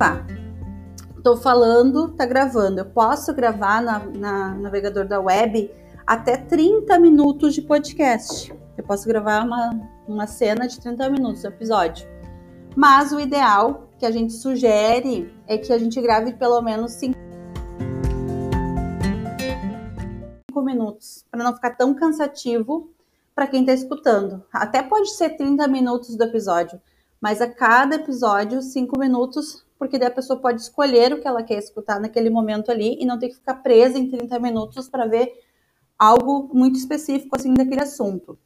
Tá. Tô falando, tá gravando. Eu posso gravar na, na navegador da web até 30 minutos de podcast. Eu posso gravar uma, uma cena de 30 minutos, um episódio. Mas o ideal que a gente sugere é que a gente grave pelo menos 5 minutos, para não ficar tão cansativo para quem está escutando. Até pode ser 30 minutos do episódio, mas a cada episódio, 5 minutos, porque daí a pessoa pode escolher o que ela quer escutar naquele momento ali e não ter que ficar presa em 30 minutos para ver algo muito específico assim daquele assunto.